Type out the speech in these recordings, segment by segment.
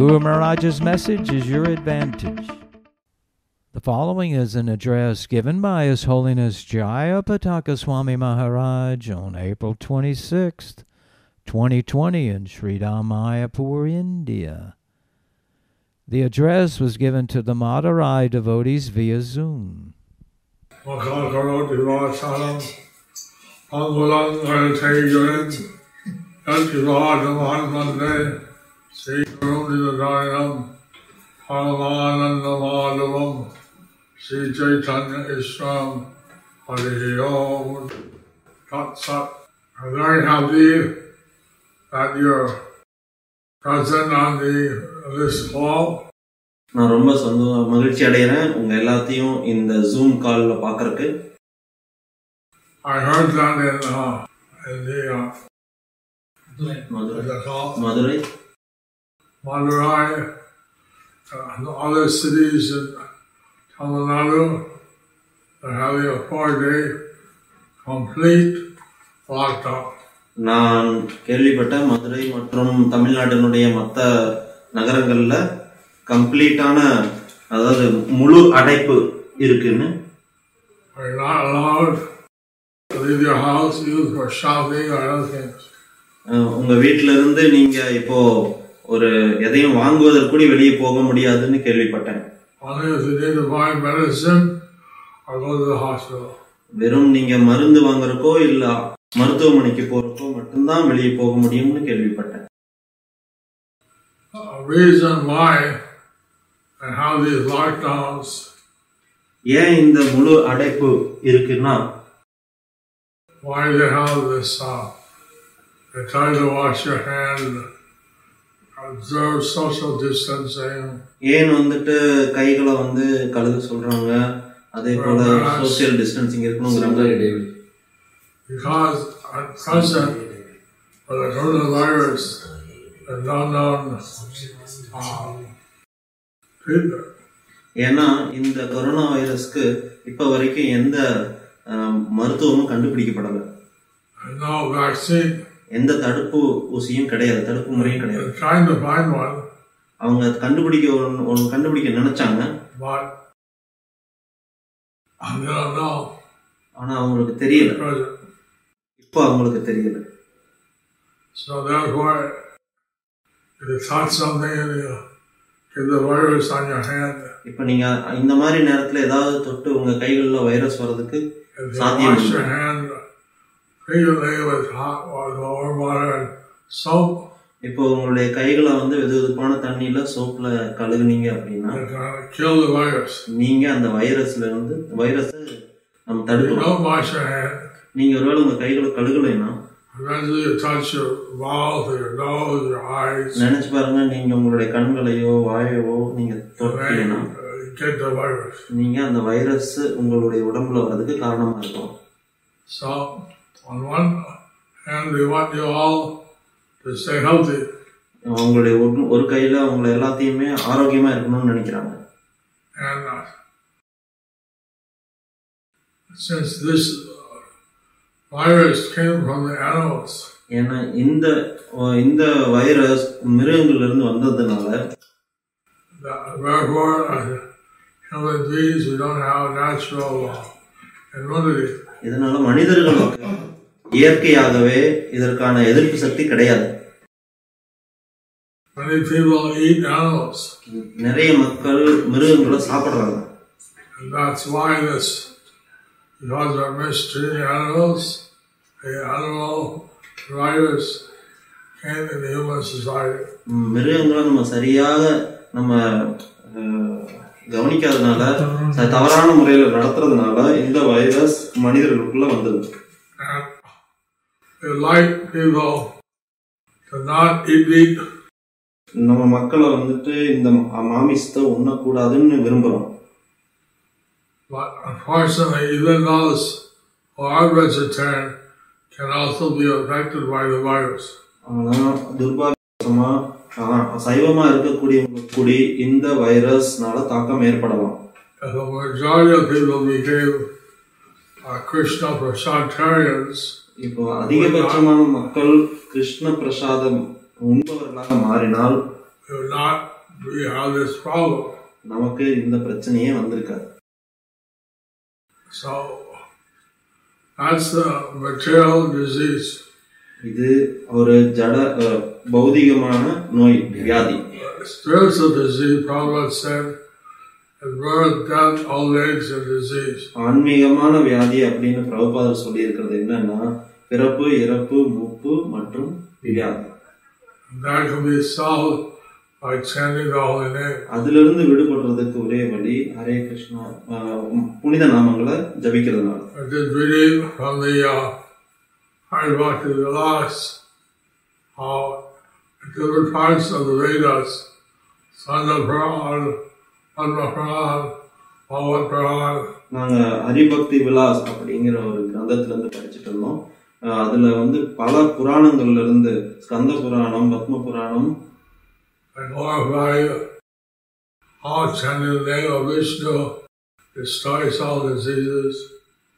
Guru Maharaj's message is your advantage. The following is an address given by His Holiness Jaya Pataka Swami Maharaj on April 26th, 2020 in Sri Mayapur, India. The address was given to the Madurai devotees via Zoom. Paramanandamadavam Sri Chaitanya Islam Hare Om Tat Sat. I'm very happy that you're present on the this call. நான் ரொம்ப சந்தோ மகிழ்ச்சி அடைகிறேன் உங்க எல்லாத்தையும் இந்த zoom காலில் பார்க்கறக்கு I heard that in, uh, in the, uh, Madurai? Madurai Madurai, uh, and other cities in Tamil Nadu are having a four-day complete lockdown. நான் கேள்விப்பட்ட மதுரை மற்றும் தமிழ்நாட்டினுடைய மற்ற நகரங்கள்ல கம்ப்ளீட்டான அதாவது முழு அடைப்பு இருக்குன்னு உங்க வீட்டில இருந்து நீங்க இப்போ ஒரு எதையும் வாங்குவதற்கு கூட வெளியே போக முடியாதுன்னு கேள்விப்பட்டேன். வெறும் நீங்க மருந்து வாங்குறக்கோ இல்ல மருத்துவமனைக்கு போறக்கோ மட்டும்தான் வெளியே போக முடியும்னு கேள்விப்பட்டேன் ஏன் இந்த முழு அடைப்பு இருக்குன்னா why they have this, uh, they you to wash your hand, observe social distancing, ஏன் வந்துட்டு கைகளை வந்து கழுக சொல்றாங்க அதே போல சோசியல் டிஸ்டன்சிங் இருக்கணுங்கிறாங்க because present, for the coronavirus, uh. ஏன்னா இந்த கொரோனா வைரஸ்க்கு இப்ப வரைக்கும் எந்த மருத்துவமும் கண்டுபிடிக்கப்படல There's no vaccine. எந்த தடுப்பு ஊசியும் கிடையாது தடுப்பு முறையும் கிடையாது. அவங்க கண்டுபிடிக்க ஒண்ணு கண்டுபிடிக்க நினைச்சாங்க. ஆனா அவங்களுக்கு தெரியல. இப்போ அவங்களுக்கு தெரியல. So therefore, if you touch something and you get the virus on your hand, இப்ப நீங்க இந்த மாதிரி நேரத்துல ஏதாவது தொட்டு உங்க கைகள்ல வைரஸ் வர்றதுக்கு if இப்போ உங்களுடைய கைகளை வந்து வெது வெதுப்பான தண்ணியில சோப்ல கழுகுனீங்க அப்படின்னா. நீங்க அந்த வைரஸ்ல இருந்து வைரஸை நம்ம தடுக்கலாம் நீங்க ஒருவேளை உங்க கைகளை கழுகலைன்னா நினைச்சு பாருங்க நீங்க உங்களுடைய கண்களையோ வாயவோ நீங்க தொட்டீங்கன்னா uh. நீங்க அந்த வைரஸ் உங்களுடைய உடம்புல வர்றதுக்கு காரணமா இருக்கும். On one hand, we want you all to stay healthy. உங்களுடைய ஒரு- ஒரு கையில உங்களை எல்லாத்தையுமே ஆரோக்கியமா இருக்கணும்னு நினைக்கிறாங்க And uh, since this uh, virus came from the animals, ஏன்னா இந்த இந்த வைரஸ் மிருகங்கள்ல இருந்து வந்ததுனால that, therefore, as human beings, we don't have natural uh, immunity. இதனால மனிதர்களுக்கு இயற்கையாகவே இதற்கான எதிர்ப்பு சக்தி கிடையாது. நிறைய மக்கள் மிருகங்களை சாப்பிடுறாங்க. That's why this, because we're mistreating animals, the animal virus came in the human society. ம், மிருகங்களை நம்ம சரியாக நம்ம கவனிக்காதனால தவறான முறையில நடத்துறதுனால இந்த வைரஸ் மனிதர்களுக்குள்ள வந்தது. Like people to not eat meat, நம்ம மக்களை வந்துட்டு இந்த மாமிசத்தை உண்ணக்கூடாதுன்னு விரும்புறோம் But unfortunately, even those who are vegetarian can also be affected by the virus. ஆனா துர்பாகியமா ஆஹ், சைவமா இருக்கக்கூடியவங்களுக்கு கூடி இந்த வைரஸ்னால தாக்கம் ஏற்படலாம் If the majority of people became uh, Krishna Prasadarians, இப்போ அதிகபட்சமான மக்கள் கிருஷ்ண பிரசாதம் உண்பவர்களாக மாறினால். நமக்கு இந்த பிரச்சனையே வந்திருக்காது So that's the material disease. இது ஒரு ஜட பௌதிகமான நோய் வியாதி Spiritual disease, Prabhupada said, is birth, death, old age, and disease. ஆன்மீகமான வியாதி அப்படின்னு பிரபுபாதர் சொல்லி இருக்கிறது என்னன்னா பிறப்பு இறப்பு மூப்பு மற்றும் வியாதி And that can be solved by chanting the holy name. அதிலிருந்து விடுபடுறதுக்கு ஒரே வழி ஹரே கிருஷ்ணா புனித நாமங்களை ஜபிக்கிறதுனால from the uh, how different parts of the Vedas, Sanda Padma நாங்க ஹரிபக்தி விலாஸ் அப்படிங்கிற ஒரு கிரந்தத்துல இருந்து படிச்சுட்டு இருந்தோம் அதுல வந்து பல புராணங்கள்ல இருந்து ஸ்கந்த புராணம் பத்ம புராணம்.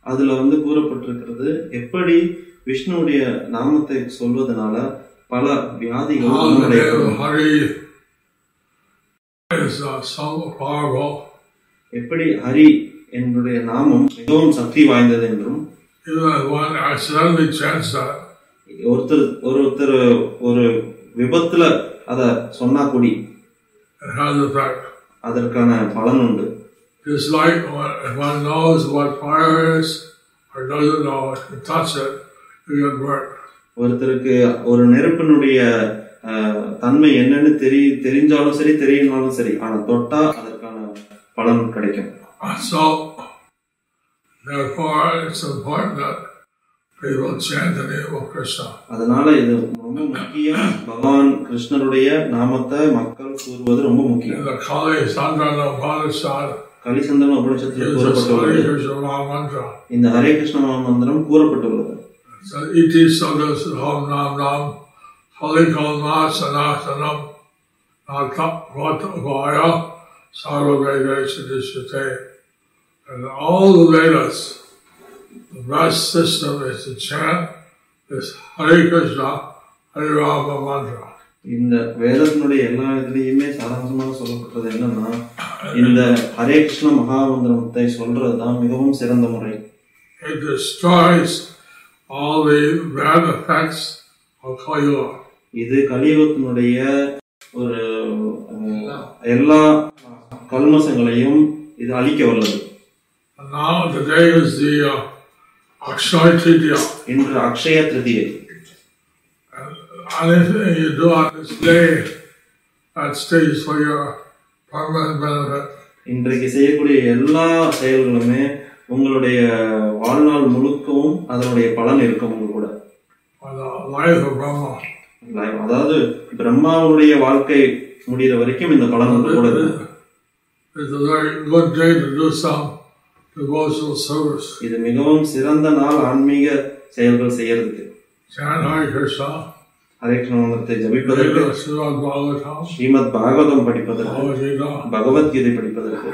அதுல வந்து கூறப்பட்டிருக்கிறது எப்படி விஷ்ணுடைய நாமத்தை சொல்வதனால பல வியாதிகள் எப்படி ஹரி என்னுடைய நாமம் மிகவும் சக்தி வாய்ந்தது என்றும் Chants that, ஒருத்தர் ஒருத்தர் ஒரு விபத்துல அத சொன்னா கூடி it. அதற்கான பலன் உண்டு Just like one knows what fire is or doesn't know, if you touch it, you get burnt. ஒருத்தருக்கு ஒரு நெருப்பினுடைய தன்மை என்னன்னு தெரி தெரிஞ்சாலும் சரி தெரியனாலும் சரி ஆனா தொட்டா அதற்கான பலன் கிடைக்கும் So, therefore, it's important that people chant the name of Krishna. அதனால இது ரொம்ப முக்கியம் பகவான் கிருஷ்ணருடைய நாமத்தை மக்கள் கூறுவது ரொம்ப முக்கியம் the Kali Sandana Upanishad, கலிசந்தன உபனிஷத்தில் கூறப்பட்டுள்ளது. இந்த ஹரே கிருஷ்ண மந்திரம் கூறப்பட்டுள்ளது sadas hom nam nam, halikal na sanatanam, nata vata vaya, sarva veda siddhishate. And all the Vedas, the best system is to chant this Hare Krishna, Hare Rama mantra. இந்த வேதத்தினுடைய எல்லா இதுலயுமே சாராம்சமாக சொல்லப்பட்டது என்னன்னா இந்த ஹரே கிருஷ்ண மகாமந்திரத்தை சொல்றதுதான் மிகவும் சிறந்த முறை. It destroys all the bad effects of Kali இது கலியுகத்தினுடைய ஒரு எல்லா கல்மசங்களையும் இது அழிக்க வல்லது. Now today is the uh, Akshay Tritiya. இன்று Akshaya Tritiya anything you do on this day, that stays for your permanent benefit. இன்றைக்கு செய்யக்கூடிய எல்லா செயல்களுமே உங்களுடைய வாழ்நாள் முழுக்கவும் அதனுடைய பலன் இருக்கும் உங்க கூட the life of Brahma. அதாவது பிரம்மாவுடைய வாழ்க்கை முடிகிற வரைக்கும் இந்த பலன் உங்க கூட It's a very good day to do some devotional service. இது மிகவும் சிறந்த நாள் ஆன்மீக செயல்கள் செய்யறதுக்கு. Chant Hare Krishna, Hare Krishna மந்திரத்தை ஜபிப்பதற்கு ஸ்ரீமத் பாகவதம் படிப்பதற்கு பகவத்கீதை படிப்பதற்கு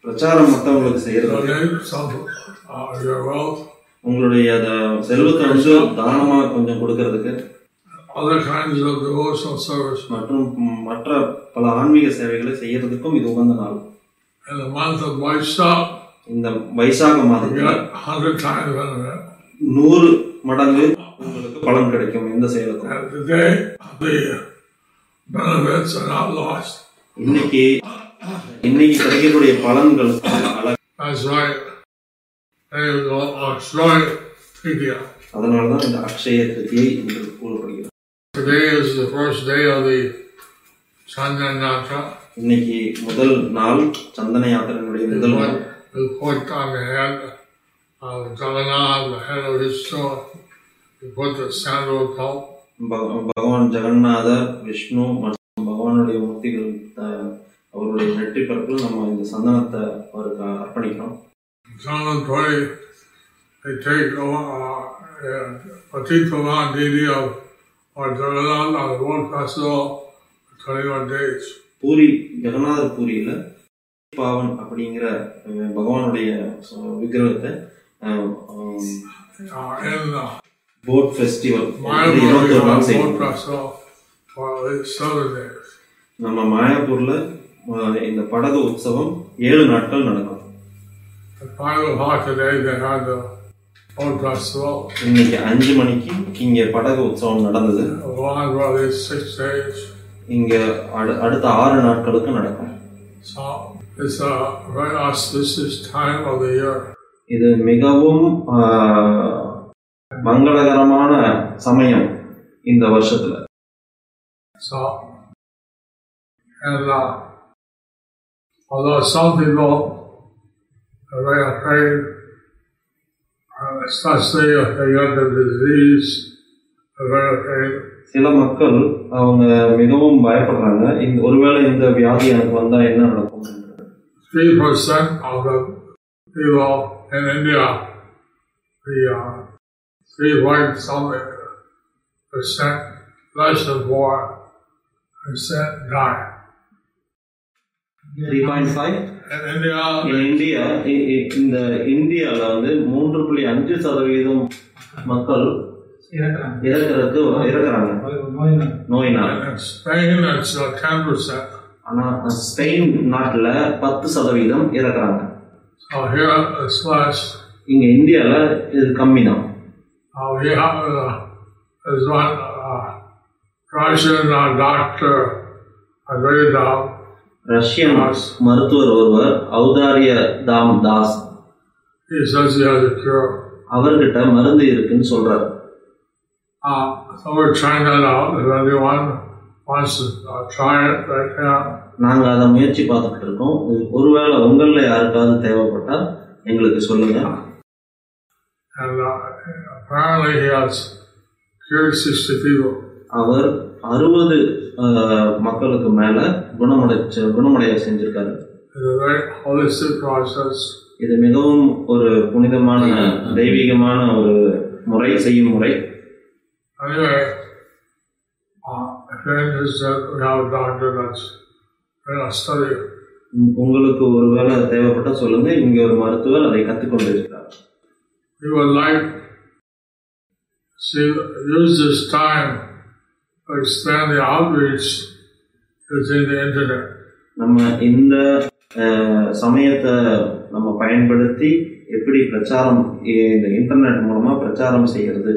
பிரச்சாரம் மற்றவங்களுக்கு செய்யறதுக்கு uh, உங்களுடைய செல்வத்தை வந்து தானமா கொஞ்சம் கொடுக்கறதுக்கு. மற்றும் மற்ற பல ஆன்மீக சேவைகளை செய்யறதுக்கும் இது உகந்த நாள். In the month of Vaishnav, இந்த வைசாக மாதத்துல hundred times benefit. நூறு மடங்கு உங்களுக்கு பலன் கிடைக்கும் எந்த செயலுக்கும் And today, the benefits are not lost. இன்னைக்கு இன்னைக்கு கிடைக்கக்கூடிய பலன்கள் அழ- That's right. They will destroy India. அதனாலதான் இந்த அக்ஷய திருதியை என்று கூறப்படுகிறது Today is the first day of the Chandanatra. இன்னைக்கு முதல் நாள் சந்தன யாத்திரையினுடைய முதல் நாள் put, we put on the head of Jagannath, the head of his store. We put the sandal pulp. பக- பகவான் ஜெகநாதர் விஷ்ணு மற்றும் பகவானுடைய மூர்த்திகள் அவருடைய நெற்றி பரப்பில் நம்ம இந்த சந்தனத்தை அவருக்கு அர்ப்பணிக்கிறோம் Someone pray, they take uh, uh, Patithavan Devi of or Jagannath on the World Festival for 21 days. Puri ஜெகநாதர் பூரியில பாவன் அப்படிங்கிற பகவானுடைய விக்கிரகத்தை போட் ஃபெஸ்டிவல் இருபத்தொரு have நாள் days. நம்ம மாயாப்பூர்ல இந்த படகு உற்சவம் ஏழு நாட்கள் நடக்கும் At 5 o'clock today, they had the World Festival. இன்னைக்கு அஞ்சு மணிக்கு இங்க படகு உற்சவம் நடந்தது இங்க அடு- அடுத்த ஆறு நாட்களுக்கு நடக்கும் So it's a very auspicious time of the year. இது மிகவும் மங்களகரமான சமயம் இந்த வருஷத்துல So, and uh, although some people are very afraid, uh, especially if they get the disease. சில மக்கள் அவங்க மிகவும் பயப்படுறாங்க இந்த ஒருவேளை இந்த வியாதி எனக்கு வந்தா என்ன நடக்கும். Three percent of the people in India, the uh, three point something percent, less than four percent die. 3.5 In India, In India இ- இ- இந்த இந்தியால வந்து மூன்று புள்ளி அஞ்சு சதவீதம் மக்கள் இறக்குறதுக்கு இறக்குறாங்க நோயினால percent. ஆனா ஸ்பெயின் நாட்டுல பத்து சதவீதம் இறக்குறாங்க less. இங்க இந்தியால இது கம்மி தான். ரஷ்யன் மருத்துவர் ஒருவர் ஔதாரிய தாம் தாஸ். அவர்கிட்ட மருந்து இருக்குன்னு சொல்றாரு Uh, uh, try it right now, நாங்க அதை முயற்சி பார்த்துக்கிட்டு இருக்கோம். ஒருவேளை உங்களில் யாருக்காவது தேவைப்பட்டா எங்களுக்கு சொல்லுங்க. Uh, apparently he has cured 60 people. அவர் அறுபது மக்களுக்கு மேல குணமடைச்ச குணமடைய செஞ்சிருக்காரு. இது மிகவும் ஒரு புனிதமான தெய்வீகமான ஒரு முறை செய்யும் முறை. Anyway, uh, interested, we have a doctor that's in a study. உ- உங்களுக்கு ஒருவேளை தேவைப்பட்டா சொல்லுங்க இங்க ஒரு மருத்துவர் அதை கத்துக்கொண்டிருக்கிறார் We would like to use this time to expand the outreach using the internet. நம்ம இந்த சமயத்தை நம்ம பயன்படுத்தி எப்படி பிரச்சாரம் இந்த இன்டர்நெட் மூலமா பிரச்சாரம் செய்யறது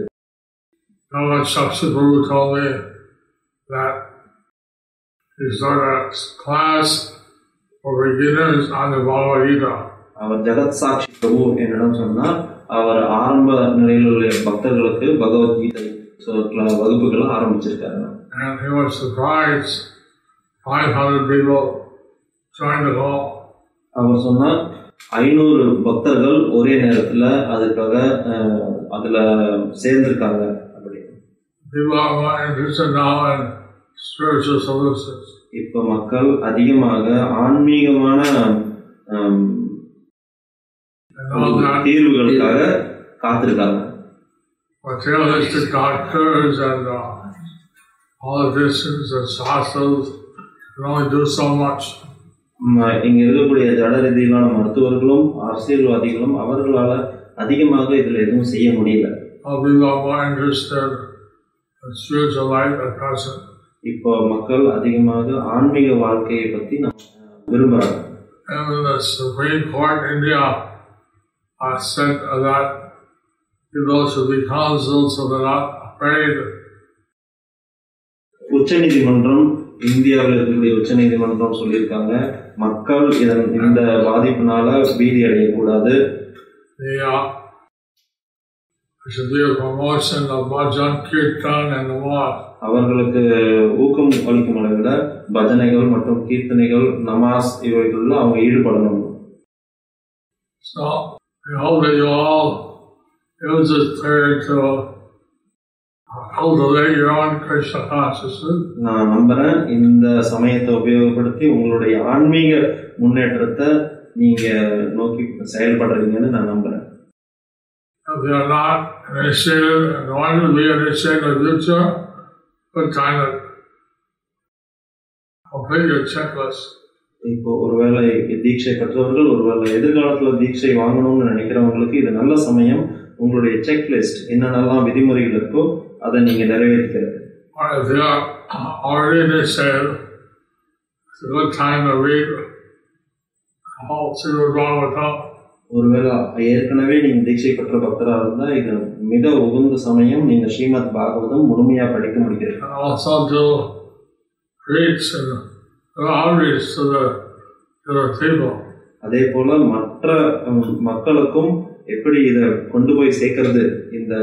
Nolan Shakshapuru told me that he started a class for beginners on the Bhagavad Gita. அவர் ஜெகத் சாட்சி பிரபு என்னிடம் சொன்னார் அவர் ஆரம்ப நிலையில் உள்ள பக்தர்களுக்கு பகவத்கீதை வகுப்புகளை ஆரம்பிச்சிருக்காரு And he was surprised 500 people joined the. அவர் சொன்னார் ஐநூறு பக்தர்கள் ஒரே நேரத்துல அதுக்காக அதுல சேர்ந்திருக்காங்க in spiritual solutions. இப்ப மக்கள் அதிகமாக ஆன்மீகமான தீர்வுகளுக்காக காத்திருக்காங்க materialistic doctors and uh, politicians and shastras can only do so much. ம, இங்க இருக்கக்கூடிய ஜட ரீதியிலான மருத்துவர்களும் அரசியல்வாதிகளும் அவர்களால அதிகமாக இதுல எதுவும் செய்ய முடியல spiritual life at present. இப்போ மக்கள் அதிகமாக ஆன்மீக வாழ்க்கையை பத்தி நம்ம விரும்புறாங்க And the Supreme Court in India uh, said that people should be counseled so they're not afraid. உச்சநீதிமன்றம் இந்தியாவில் இருக்கக்கூடிய உச்சநீதிமன்றம் சொல்லியிருக்காங்க மக்கள் இதன் இந்த பாதிப்பினால பீதி அடையக்கூடாது அவர்களுக்கு ஊக்கம் அளிக்கும் அளவில் பஜனைகள் மற்றும் கீர்த்தனைகள் நமாஸ் இவைகளில் அவங்க ஈடுபடணும். So we hope that you all use this period to uh, cultivate your own Krishna consciousness. நான் நம்புறேன் இந்த சமயத்தை உபயோகப்படுத்தி உங்களுடைய ஆன்மீக முன்னேற்றத்தை நீங்க நோக்கி செயல்படுறீங்கன்னு நான் நம்புறேன். If you're not initiated and want to be initiated in the future, good time to complete your checklist. இப்போ ஒருவேளை தீட்சை பெற்றவர்கள் ஒருவேளை எதிர்காலத்துல தீட்சை வாங்கணும்னு நினைக்கிறவங்களுக்கு இது நல்ல சமயம் உங்களுடைய செக்லிஸ்ட் என்னென்னலாம் விதிமுறைகள் இருக்கோ அதை நீங்க நிறைவேற்றிக்கிறது Or if you're already initiated, it's a good time to read all through Bhagavatam. ஒருவேளை ஏற்கனவே நீங்க தீட்சை பெற்ற பக்தரா இருந்தா இது மிக உகந்த சமயம் நீங்க ஸ்ரீமத் பாகவதம் முழுமையா படிக்க முடிகிறது also to do outreach to the, to the people. அதே போல மற்ற மக்களுக்கும் எப்படி இதை கொண்டு போய் சேர்க்கறது இந்த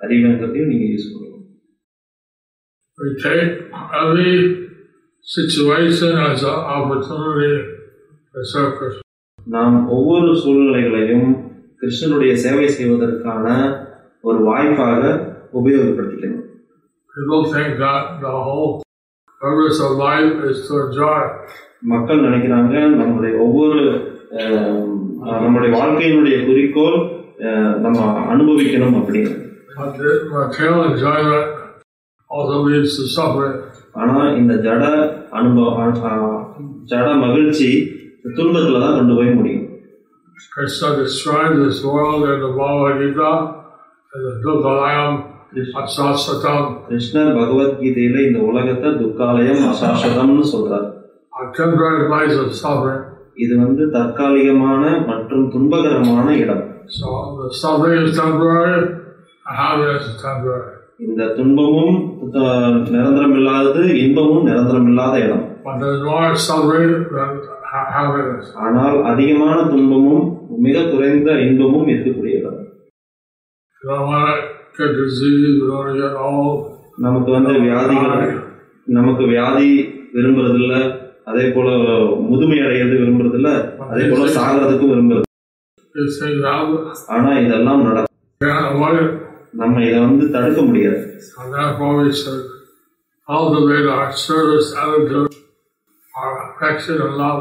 அறிவுங்கிறதையும் நீங்க யூஸ் பண்ணணும் We take every situation as an opportunity to serve Krishna. நாம் ஒவ்வொரு சூழ்நிலைகளையும் கிருஷ்ணனுடைய சேவை செய்வதற்கான ஒரு வாய்ப்பாக உபயோகப்படுத்திக்கணும். மக்கள் நினைக்கிறாங்க நம்முடைய ஒவ்வொரு நம்முடைய வாழ்க்கையினுடைய குறிக்கோள் நம்ம அனுபவிக்கணும் அப்படின்னு. ஆனா இந்த ஜட அனுபவம் ஜட மகிழ்ச்சி துன்பத்துல தான் கொண்டு போய் முடியும் Krishna destroyed this world in the Bhagavad Gita and the Dukkhalayam Asasatam. கிருஷ்ணர் பகவத்கீதையில இந்த உலகத்தை துக்காலயம் அசாஸ்வதம்னு சொல்றார் A temporary place of suffering. இது வந்து தற்காலிகமான மற்றும் துன்பகரமான இடம் So the suffering is temporary, happiness is temporary. இந்த துன்பமும் த- நிரந்தரமில்லாதது இன்பமும் நிரந்தரமில்லாத இடம் But there's more suffering than. ஆனால் அதிகமான துன்பமும் மிக குறைந்த இன்பமும் இருக்கக்கூடிய இடம் You don't want to get disease, you don't want to get old. நமக்கு வந்து வியாதிகள் நமக்கு வியாதி விரும்புறதில்ல அதே போல முதுமை அடைகிறது விரும்புறதில்ல அதே போல சாகிறதுக்கும் விரும்புறது. ஆனா இதெல்லாம் நடக்கும். நம்ம இதை வந்து தடுக்க முடியாது therefore we should cultivate our service our affection and love.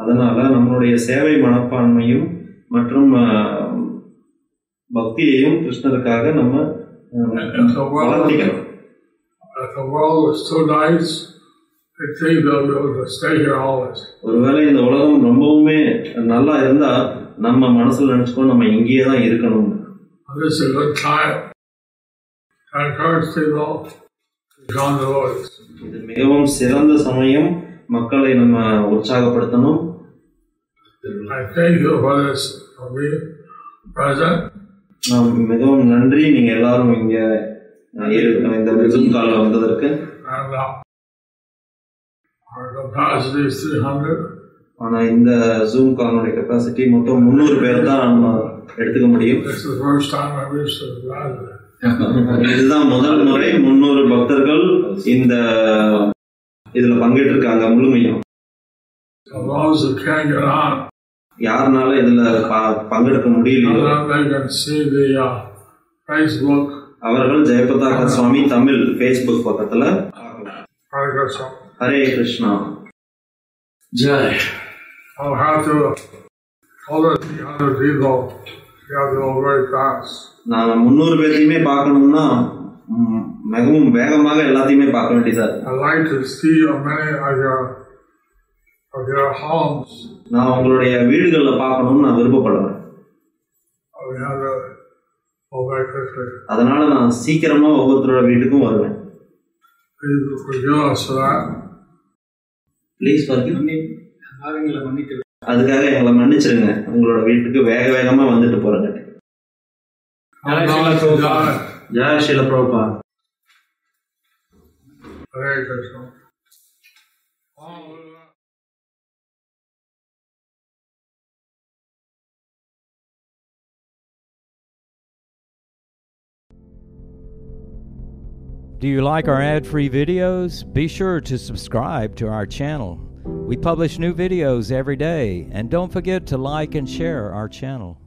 அதனால நம்மளுடைய சேவை மனப்பான்மையும் மற்றும் பக்தியையும் கிருஷ்ணருக்காக நம்ம வளர்த்திக்கணும். ஒருவேளை இந்த உலகம் ரொம்பவுமே நல்லா இருந்தா நம்ம மனசுல நினைச்சுக்கோ நம்ம இங்கேயே தான் இருக்கணும். இது மிகவும் சிறந்த சமயம். மக்களை நம்ம உற்சாகப்படுத்தணும். மிகவும் நன்றி. நீங்க எல்லாரும் இங்க இந்த ஜூம் காலில் வந்ததற்கு. Uh, our capacity is 300. ஆனா இந்த ஜூம் காலனுடைய கெப்பாசிட்டி மொத்தம் முந்நூறு பேர் தான் நம்ம எடுத்துக்க முடியும். இதுதான் முதல் முறை முன்னூறு பக்தர்கள் இந்த இதுல பங்கேற்றிருக்காங்க on, யாருனால இதுல ப- பங்கெடுக்க முடியலையோ uh, அவர்கள் ஜெயபதாக சுவாமி தமிழ் ஃபேஸ்புக் பக்கத்துல. Hare Krishna Jai. I'll have to hold it 300 people. You have to go very fast. நாங்க முந்நூறு பேர்த்தையுமே பார்க்கணும்னா மிகவும் வேகமாக எல்லாத்தையுமே பார்க்க வேண்டியதா இருக்கு. I'd like to see many of your of your homes. நான் உங்களுடைய வீடுகள்ல பார்க்கணும்னு நான் விருப்பப்படுறேன். அதனால நான் சீக்கிரமா ஒவ்வொருத்தரோட வீட்டுக்கும் வருவேன். ப்ளீஸ் அதுக்காக எங்களை மன்னிச்சிருங்க. உங்களோட வீட்டுக்கு வேக வேகமா வந்துட்டு போறேங்க Srila Prabhupada. Hare Krishna. Do you like our ad free videos? Be sure to subscribe to our channel. We publish new videos every day, and don't forget to like and share our channel.